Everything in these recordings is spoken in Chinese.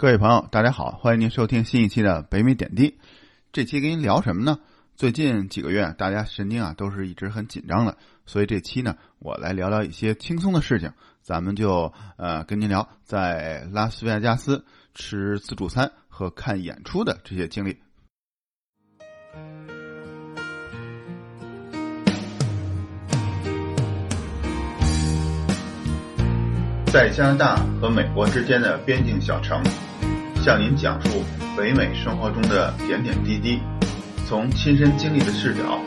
各位朋友，大家好，欢迎您收听新一期的北美点滴。这期跟您聊什么呢？最近几个月，大家神经啊都是一直很紧张的，所以这期呢，我来聊聊一些轻松的事情。咱们就呃跟您聊在拉斯维加斯吃自助餐和看演出的这些经历。在加拿大和美国之间的边境小城，向您讲述北美生活中的点点滴滴，从亲身经历的视角，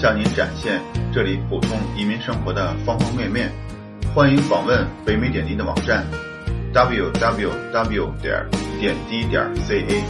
向您展现这里普通移民生活的方方面面。欢迎访问北美点滴的网站：www. 点点滴点 ca。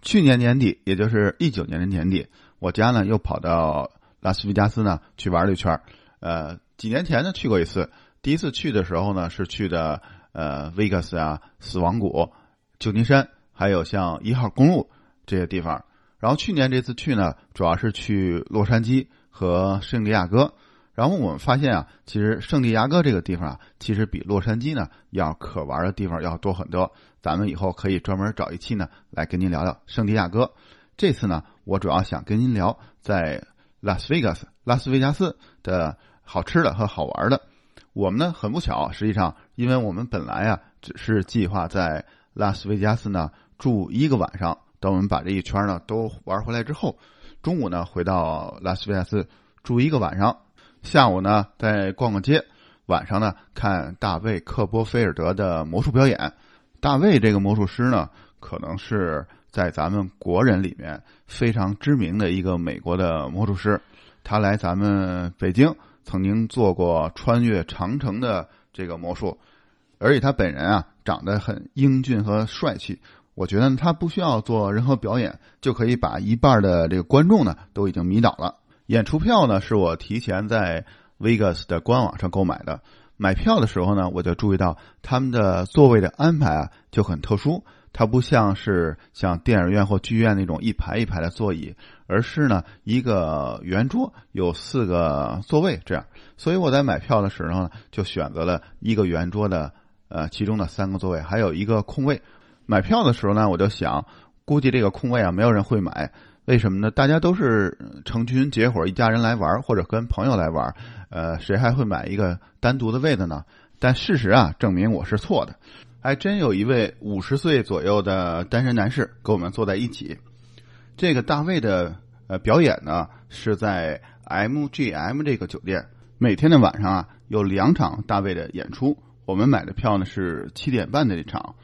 去年年底，也就是一九年的年底，我家呢又跑到拉斯维加斯呢去玩了一圈呃，几年前呢去过一次，第一次去的时候呢是去的呃 Vegas 啊、死亡谷、旧金山，还有像一号公路这些地方。然后去年这次去呢，主要是去洛杉矶和圣地亚哥。然后我们发现啊，其实圣地亚哥这个地方啊，其实比洛杉矶呢要可玩的地方要多很多。咱们以后可以专门找一期呢，来跟您聊聊圣地亚哥。这次呢，我主要想跟您聊在拉斯维加斯、拉斯维加斯的好吃的和好玩的。我们呢，很不巧，实际上，因为我们本来啊，只是计划在拉斯维加斯呢住一个晚上，等我们把这一圈呢都玩回来之后，中午呢回到拉斯维加斯住一个晚上，下午呢再逛逛街，晚上呢看大卫·克波菲尔德的魔术表演。大卫这个魔术师呢，可能是在咱们国人里面非常知名的一个美国的魔术师。他来咱们北京，曾经做过穿越长城的这个魔术，而且他本人啊，长得很英俊和帅气。我觉得他不需要做任何表演，就可以把一半的这个观众呢都已经迷倒了。演出票呢，是我提前在 Vegas 的官网上购买的。买票的时候呢，我就注意到他们的座位的安排啊就很特殊，它不像是像电影院或剧院那种一排一排的座椅，而是呢一个圆桌有四个座位这样。所以我在买票的时候呢，就选择了一个圆桌的呃其中的三个座位，还有一个空位。买票的时候呢，我就想，估计这个空位啊没有人会买。为什么呢？大家都是成群结伙一家人来玩，或者跟朋友来玩，呃，谁还会买一个单独的位子呢？但事实啊，证明我是错的，还真有一位五十岁左右的单身男士跟我们坐在一起。这个大卫的呃表演呢是在 MGM 这个酒店，每天的晚上啊有两场大卫的演出。我们买的票呢是七点半的这场，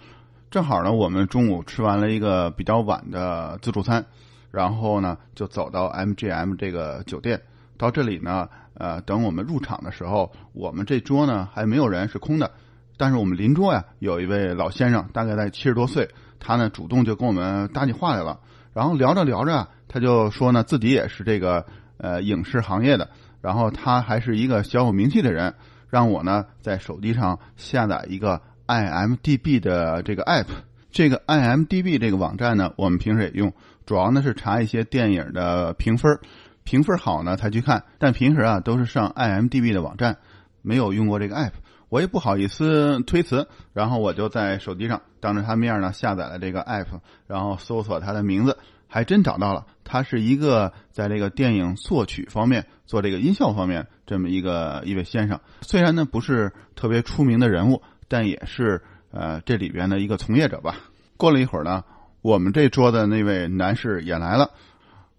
正好呢我们中午吃完了一个比较晚的自助餐。然后呢，就走到 MGM 这个酒店，到这里呢，呃，等我们入场的时候，我们这桌呢还没有人，是空的。但是我们邻桌呀，有一位老先生，大概在七十多岁，他呢主动就跟我们搭起话来了。然后聊着聊着，他就说呢，自己也是这个呃影视行业的，然后他还是一个小有名气的人，让我呢在手机上下载一个 IMDB 的这个 app。这个 IMDB 这个网站呢，我们平时也用。主要呢是查一些电影的评分，评分好呢才去看。但平时啊都是上 IMDB 的网站，没有用过这个 app，我也不好意思推辞。然后我就在手机上当着他面呢下载了这个 app，然后搜索他的名字，还真找到了。他是一个在这个电影作曲方面做这个音效方面这么一个一位先生。虽然呢不是特别出名的人物，但也是呃这里边的一个从业者吧。过了一会儿呢。我们这桌的那位男士也来了，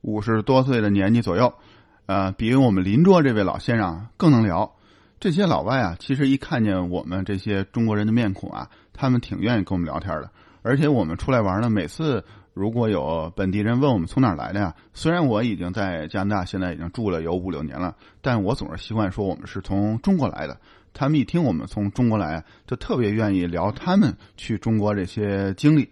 五十多岁的年纪左右，呃，比我们邻桌这位老先生更能聊。这些老外啊，其实一看见我们这些中国人的面孔啊，他们挺愿意跟我们聊天的。而且我们出来玩呢，每次如果有本地人问我们从哪来的呀，虽然我已经在加拿大现在已经住了有五六年了，但我总是习惯说我们是从中国来的。他们一听我们从中国来，就特别愿意聊他们去中国这些经历。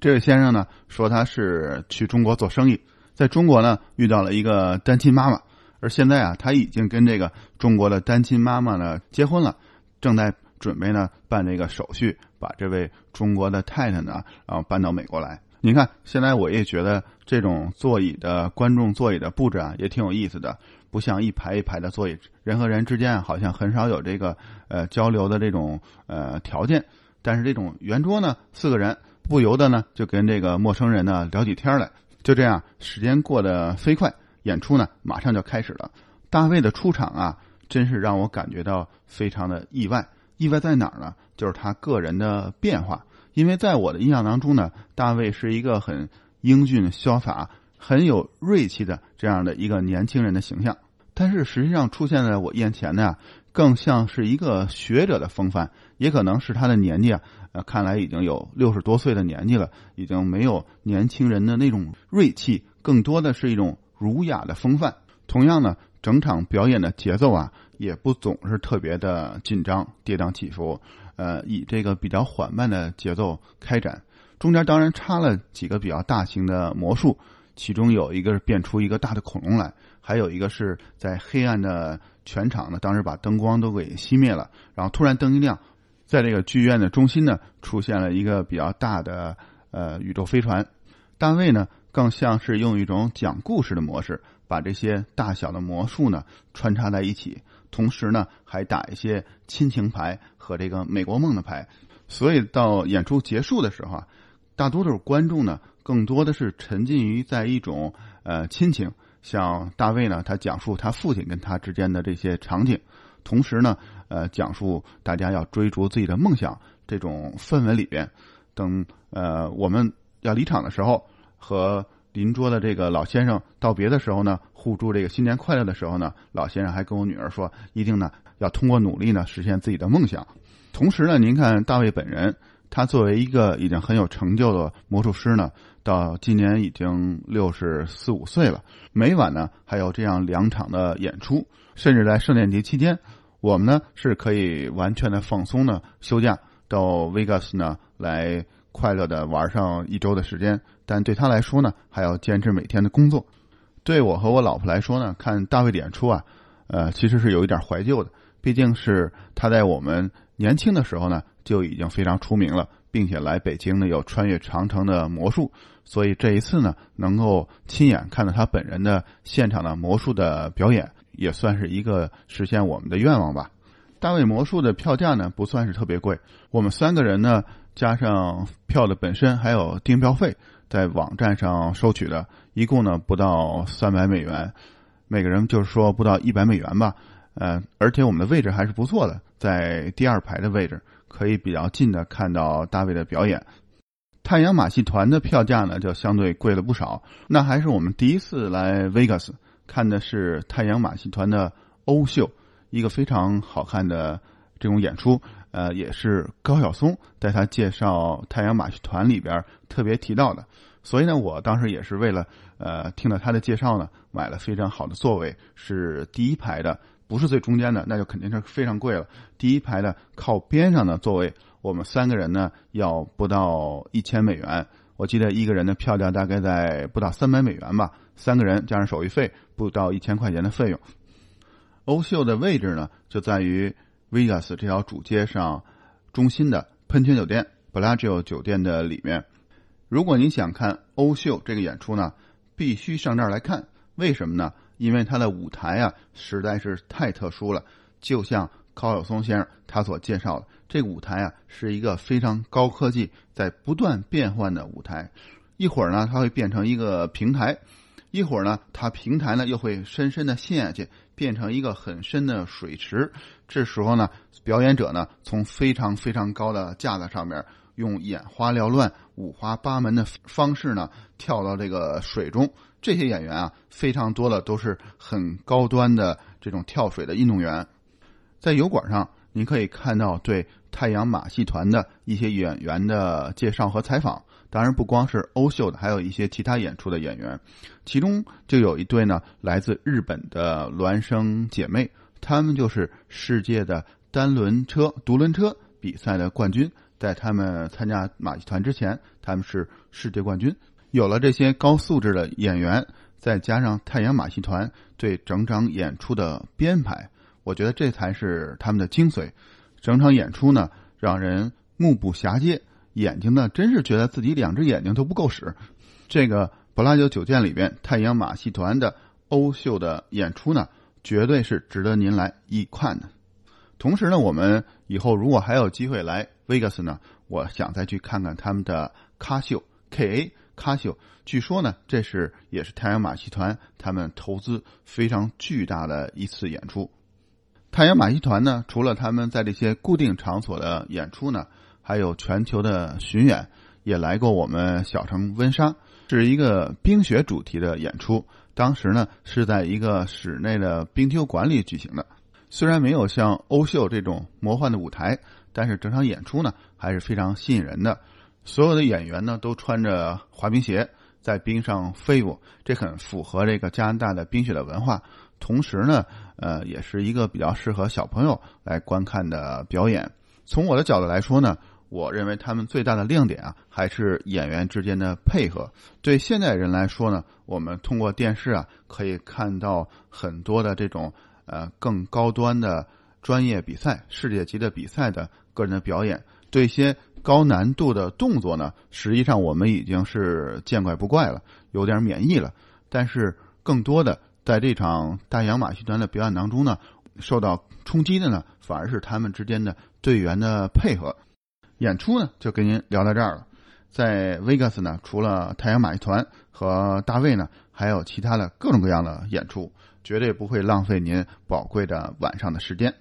这位先生呢说他是去中国做生意，在中国呢遇到了一个单亲妈妈，而现在啊他已经跟这个中国的单亲妈妈呢结婚了，正在准备呢办这个手续，把这位中国的太太呢然后搬到美国来。你看，现在我也觉得这种座椅的观众座椅的布置啊也挺有意思的，不像一排一排的座椅，人和人之间好像很少有这个呃交流的这种呃条件。但是这种圆桌呢，四个人不由得呢就跟这个陌生人呢聊起天来。就这样，时间过得飞快，演出呢马上就开始了。大卫的出场啊，真是让我感觉到非常的意外。意外在哪儿呢？就是他个人的变化。因为在我的印象当中呢，大卫是一个很英俊潇洒、很有锐气的这样的一个年轻人的形象。但是实际上出现在我眼前的呀，更像是一个学者的风范。也可能是他的年纪啊，呃，看来已经有六十多岁的年纪了，已经没有年轻人的那种锐气，更多的是一种儒雅的风范。同样呢，整场表演的节奏啊，也不总是特别的紧张、跌宕起伏，呃，以这个比较缓慢的节奏开展。中间当然插了几个比较大型的魔术，其中有一个是变出一个大的恐龙来，还有一个是在黑暗的全场呢，当时把灯光都给熄灭了，然后突然灯一亮。在这个剧院的中心呢，出现了一个比较大的呃宇宙飞船。大卫呢，更像是用一种讲故事的模式，把这些大小的魔术呢穿插在一起，同时呢还打一些亲情牌和这个美国梦的牌。所以到演出结束的时候啊，大多数观众呢，更多的是沉浸于在一种呃亲情，像大卫呢，他讲述他父亲跟他之间的这些场景。同时呢，呃，讲述大家要追逐自己的梦想这种氛围里边，等呃我们要离场的时候，和邻桌的这个老先生道别的时候呢，互祝这个新年快乐的时候呢，老先生还跟我女儿说，一定呢要通过努力呢实现自己的梦想。同时呢，您看大卫本人，他作为一个已经很有成就的魔术师呢，到今年已经六十四五岁了，每晚呢还有这样两场的演出。甚至在圣诞节期间，我们呢是可以完全的放松呢休假到 Vegas 呢来快乐的玩上一周的时间。但对他来说呢，还要坚持每天的工作。对我和我老婆来说呢，看大卫的演出啊，呃，其实是有一点怀旧的。毕竟是他在我们年轻的时候呢就已经非常出名了，并且来北京呢有穿越长城的魔术，所以这一次呢能够亲眼看到他本人的现场的魔术的表演。也算是一个实现我们的愿望吧。大卫魔术的票价呢不算是特别贵，我们三个人呢加上票的本身还有订票费，在网站上收取的，一共呢不到三百美元，每个人就是说不到一百美元吧。呃，而且我们的位置还是不错的，在第二排的位置，可以比较近的看到大卫的表演。太阳马戏团的票价呢就相对贵了不少，那还是我们第一次来 Vegas。看的是太阳马戏团的欧秀，一个非常好看的这种演出。呃，也是高晓松在他介绍太阳马戏团里边特别提到的。所以呢，我当时也是为了呃听了他的介绍呢，买了非常好的座位，是第一排的，不是最中间的，那就肯定是非常贵了。第一排的靠边上的座位，我们三个人呢要不到一千美元。我记得一个人的票价大概在不到三百美元吧，三个人加上手续费不到一千块钱的费用。欧秀的位置呢，就在于 Vegas 这条主街上中心的喷泉酒店 Bellagio 酒店的里面。如果您想看欧秀这个演出呢，必须上这儿来看。为什么呢？因为它的舞台啊实在是太特殊了，就像高晓松先生他所介绍的。这个舞台啊，是一个非常高科技、在不断变换的舞台。一会儿呢，它会变成一个平台；一会儿呢，它平台呢又会深深的陷下去，变成一个很深的水池。这时候呢，表演者呢从非常非常高的架子上面，用眼花缭乱、五花八门的方式呢跳到这个水中。这些演员啊，非常多的都是很高端的这种跳水的运动员，在油管上。您可以看到对太阳马戏团的一些演员的介绍和采访，当然不光是欧秀的，还有一些其他演出的演员，其中就有一对呢来自日本的孪生姐妹，她们就是世界的单轮车、独轮车比赛的冠军，在他们参加马戏团之前，他们是世界冠军。有了这些高素质的演员，再加上太阳马戏团对整场演出的编排。我觉得这才是他们的精髓，整场演出呢让人目不暇接，眼睛呢真是觉得自己两只眼睛都不够使。这个布拉酒酒店里边太阳马戏团的欧秀的演出呢，绝对是值得您来一看的。同时呢，我们以后如果还有机会来 Vegas 呢，我想再去看看他们的咖秀 KA 咖秀。据说呢，这是也是太阳马戏团他们投资非常巨大的一次演出。太阳马戏团呢，除了他们在这些固定场所的演出呢，还有全球的巡演，也来过我们小城温莎，是一个冰雪主题的演出。当时呢，是在一个室内的冰球馆里举行的。虽然没有像欧秀这种魔幻的舞台，但是整场演出呢还是非常吸引人的。所有的演员呢都穿着滑冰鞋在冰上飞舞，这很符合这个加拿大的冰雪的文化。同时呢，呃，也是一个比较适合小朋友来观看的表演。从我的角度来说呢，我认为他们最大的亮点啊还是演员之间的配合。对现代人来说呢，我们通过电视啊可以看到很多的这种。呃，更高端的专业比赛、世界级的比赛的个人的表演，对一些高难度的动作呢，实际上我们已经是见怪不怪了，有点免疫了。但是，更多的在这场大洋马戏团的表演当中呢，受到冲击的呢，反而是他们之间的队员的配合。演出呢，就跟您聊到这儿了。在 Vegas 呢，除了太阳马戏团和大卫呢，还有其他的各种各样的演出。绝对不会浪费您宝贵的晚上的时间。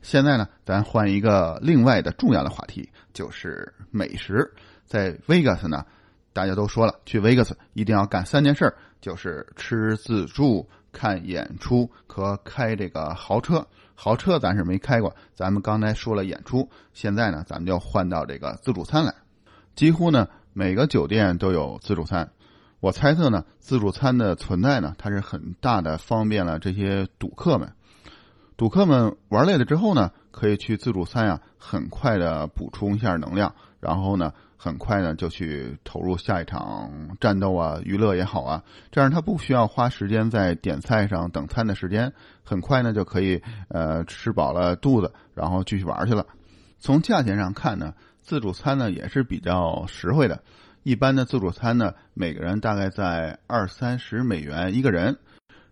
现在呢，咱换一个另外的重要的话题，就是美食。在 Vegas 呢，大家都说了，去 Vegas 一定要干三件事儿，就是吃自助、看演出和开这个豪车。豪车咱是没开过，咱们刚才说了演出，现在呢，咱们就换到这个自助餐来。几乎呢，每个酒店都有自助餐。我猜测呢，自助餐的存在呢，它是很大的方便了这些赌客们。赌客们玩累了之后呢，可以去自助餐呀，很快的补充一下能量，然后呢，很快呢就去投入下一场战斗啊，娱乐也好啊，这样他不需要花时间在点菜上等餐的时间，很快呢就可以呃吃饱了肚子，然后继续玩去了。从价钱上看呢，自助餐呢也是比较实惠的。一般的自助餐呢，每个人大概在二三十美元一个人，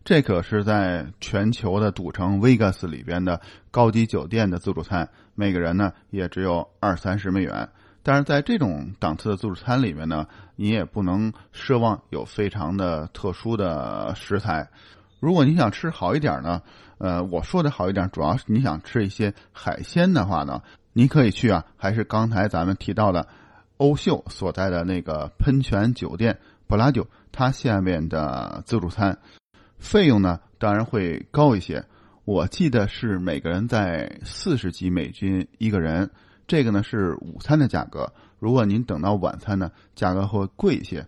这可是在全球的赌城 Vegas 里边的高级酒店的自助餐，每个人呢也只有二三十美元。但是在这种档次的自助餐里面呢，你也不能奢望有非常的特殊的食材。如果你想吃好一点呢，呃，我说的好一点，主要是你想吃一些海鲜的话呢，你可以去啊，还是刚才咱们提到的。欧秀所在的那个喷泉酒店布拉酒，它下面的自助餐费用呢，当然会高一些。我记得是每个人在四十几美金一个人，这个呢是午餐的价格。如果您等到晚餐呢，价格会贵一些。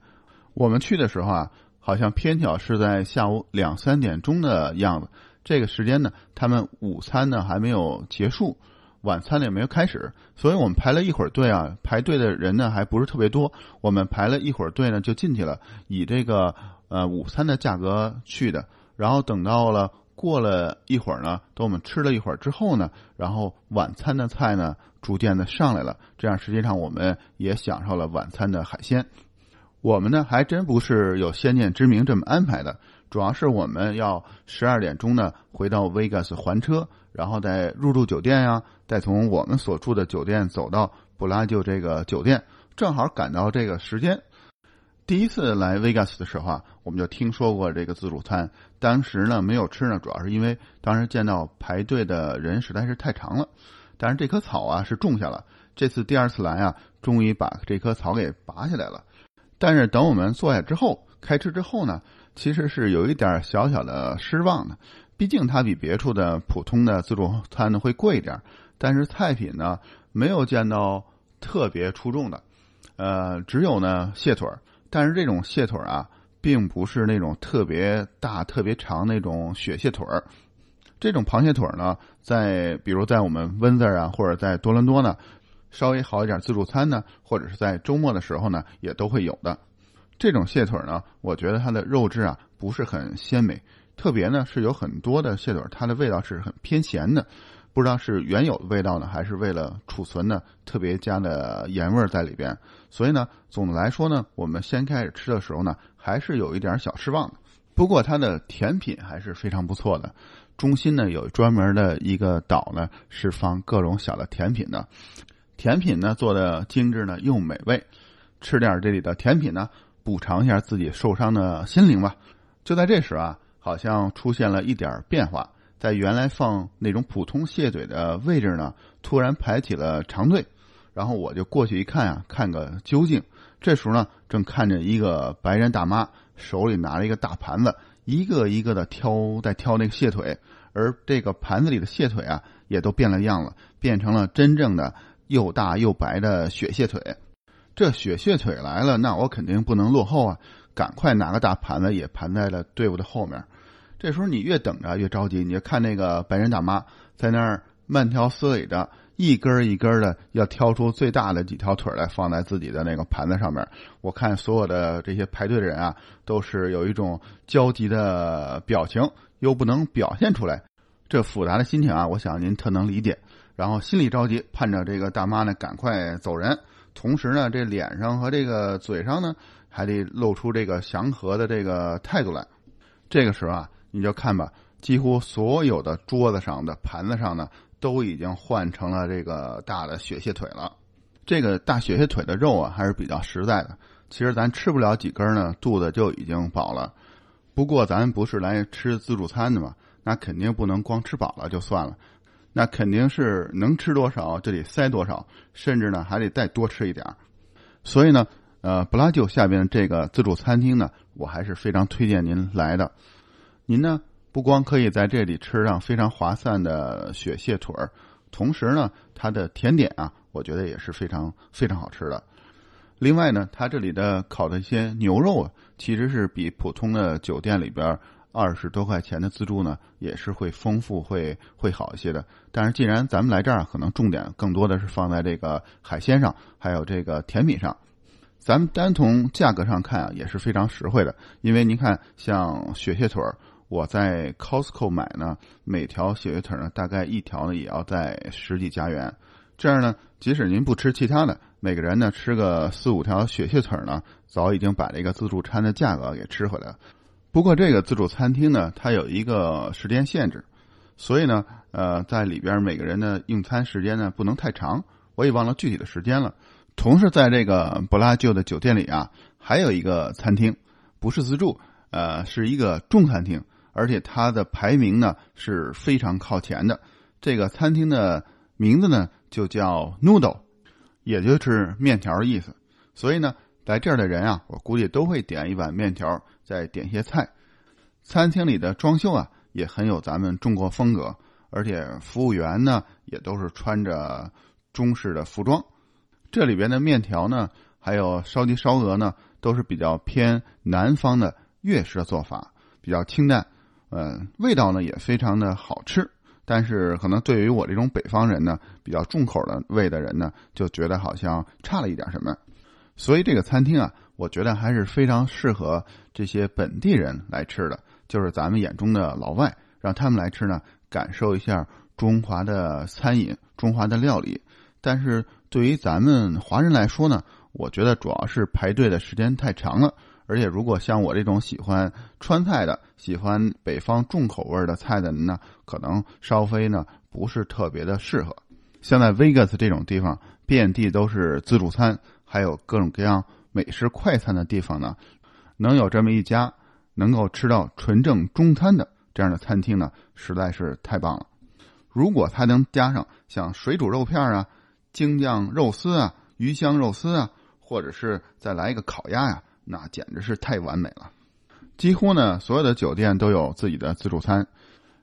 我们去的时候啊，好像偏巧是在下午两三点钟的样子，这个时间呢，他们午餐呢还没有结束。晚餐呢也没有开始，所以我们排了一会儿队啊，排队的人呢还不是特别多。我们排了一会儿队呢就进去了，以这个呃午餐的价格去的。然后等到了过了一会儿呢，等我们吃了一会儿之后呢，然后晚餐的菜呢逐渐的上来了。这样实际上我们也享受了晚餐的海鲜。我们呢还真不是有先见之明这么安排的，主要是我们要十二点钟呢回到 Vegas 还车。然后再入住酒店呀，再从我们所住的酒店走到布拉就这个酒店，正好赶到这个时间。第一次来 Vegas 的时候啊，我们就听说过这个自助餐，当时呢没有吃呢，主要是因为当时见到排队的人实在是太长了。但是这棵草啊是种下了，这次第二次来啊，终于把这棵草给拔下来了。但是等我们坐下之后，开吃之后呢，其实是有一点小小的失望的。毕竟它比别处的普通的自助餐呢会贵一点，但是菜品呢没有见到特别出众的，呃，只有呢蟹腿儿，但是这种蟹腿儿啊，并不是那种特别大、特别长那种雪蟹腿儿。这种螃蟹腿儿呢，在比如在我们温泽啊，或者在多伦多呢，稍微好一点自助餐呢，或者是在周末的时候呢，也都会有的。这种蟹腿呢，我觉得它的肉质啊不是很鲜美。特别呢是有很多的蟹腿，它的味道是很偏咸的，不知道是原有的味道呢，还是为了储存呢，特别加的盐味在里边。所以呢，总的来说呢，我们先开始吃的时候呢，还是有一点小失望的。不过它的甜品还是非常不错的，中心呢有专门的一个岛呢，是放各种小的甜品的。甜品呢做的精致呢又美味，吃点这里的甜品呢，补偿一下自己受伤的心灵吧。就在这时啊，好像出现了一点变化，在原来放那种普通蟹腿的位置呢，突然排起了长队。然后我就过去一看啊，看个究竟。这时候呢，正看着一个白人大妈手里拿着一个大盘子，一个一个的挑，在挑那个蟹腿，而这个盘子里的蟹腿啊，也都变了样了，变成了真正的又大又白的雪蟹腿。这雪蟹腿来了，那我肯定不能落后啊，赶快拿个大盘子也盘在了队伍的后面。这时候你越等着越着急，你就看那个白人大妈在那儿慢条斯理的。一根一根的要挑出最大的几条腿来放在自己的那个盘子上面。我看所有的这些排队的人啊，都是有一种焦急的表情，又不能表现出来，这复杂的心情啊，我想您特能理解。然后心里着急，盼着这个大妈呢赶快走人，同时呢，这脸上和这个嘴上呢，还得露出这个祥和的这个态度来。这个时候啊，你就看吧，几乎所有的桌子上的盘子上呢。都已经换成了这个大的雪蟹腿了，这个大雪蟹腿的肉啊还是比较实在的。其实咱吃不了几根呢，肚子就已经饱了。不过咱不是来吃自助餐的嘛，那肯定不能光吃饱了就算了，那肯定是能吃多少就得塞多少，甚至呢还得再多吃一点儿。所以呢，呃，布拉就下边这个自助餐厅呢，我还是非常推荐您来的。您呢？不光可以在这里吃上非常划算的雪蟹腿儿，同时呢，它的甜点啊，我觉得也是非常非常好吃的。另外呢，它这里的烤的一些牛肉啊，其实是比普通的酒店里边二十多块钱的自助呢，也是会丰富会会好一些的。但是既然咱们来这儿，可能重点更多的是放在这个海鲜上，还有这个甜品上。咱们单从价格上看啊，也是非常实惠的。因为您看，像雪蟹腿儿。我在 Costco 买呢，每条鳕鱼腿呢，大概一条呢也要在十几加元。这样呢，即使您不吃其他的，每个人呢吃个四五条雪血腿呢，早已经把这个自助餐的价格给吃回来了。不过这个自助餐厅呢，它有一个时间限制，所以呢，呃，在里边每个人的用餐时间呢不能太长。我也忘了具体的时间了。同时，在这个布拉就的酒店里啊，还有一个餐厅，不是自助，呃，是一个中餐厅。而且它的排名呢是非常靠前的，这个餐厅的名字呢就叫 Noodle，也就是面条的意思。所以呢，来这儿的人啊，我估计都会点一碗面条，再点些菜。餐厅里的装修啊也很有咱们中国风格，而且服务员呢也都是穿着中式的服装。这里边的面条呢，还有烧鸡、烧鹅呢，都是比较偏南方的粤式的做法，比较清淡。嗯，味道呢也非常的好吃，但是可能对于我这种北方人呢，比较重口的味的人呢，就觉得好像差了一点什么。所以这个餐厅啊，我觉得还是非常适合这些本地人来吃的，就是咱们眼中的老外，让他们来吃呢，感受一下中华的餐饮、中华的料理。但是对于咱们华人来说呢，我觉得主要是排队的时间太长了。而且，如果像我这种喜欢川菜的、喜欢北方重口味的菜的人呢，可能稍微呢不是特别的适合。像在 Vegas 这种地方，遍地都是自助餐，还有各种各样美食快餐的地方呢，能有这么一家能够吃到纯正中餐的这样的餐厅呢，实在是太棒了。如果它能加上像水煮肉片啊、京酱肉丝啊、鱼香肉丝啊，或者是再来一个烤鸭呀。那简直是太完美了，几乎呢所有的酒店都有自己的自助餐，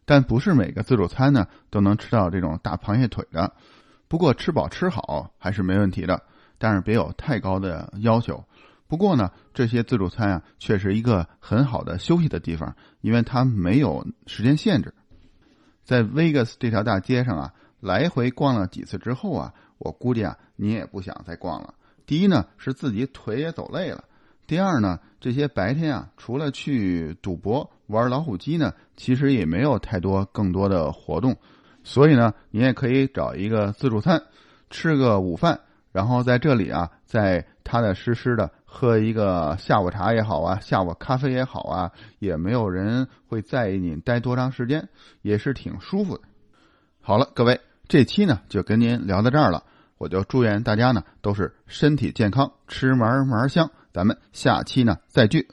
但不是每个自助餐呢都能吃到这种大螃蟹腿的。不过吃饱吃好还是没问题的，但是别有太高的要求。不过呢，这些自助餐啊却是一个很好的休息的地方，因为它没有时间限制。在 Vegas 这条大街上啊，来回逛了几次之后啊，我估计啊你也不想再逛了。第一呢是自己腿也走累了。第二呢，这些白天啊，除了去赌博、玩老虎机呢，其实也没有太多更多的活动，所以呢，你也可以找一个自助餐，吃个午饭，然后在这里啊，再踏踏实实的喝一个下午茶也好啊，下午咖啡也好啊，也没有人会在意你待多长时间，也是挺舒服的。好了，各位，这期呢就跟您聊到这儿了，我就祝愿大家呢都是身体健康，吃嘛嘛香。咱们下期呢再聚。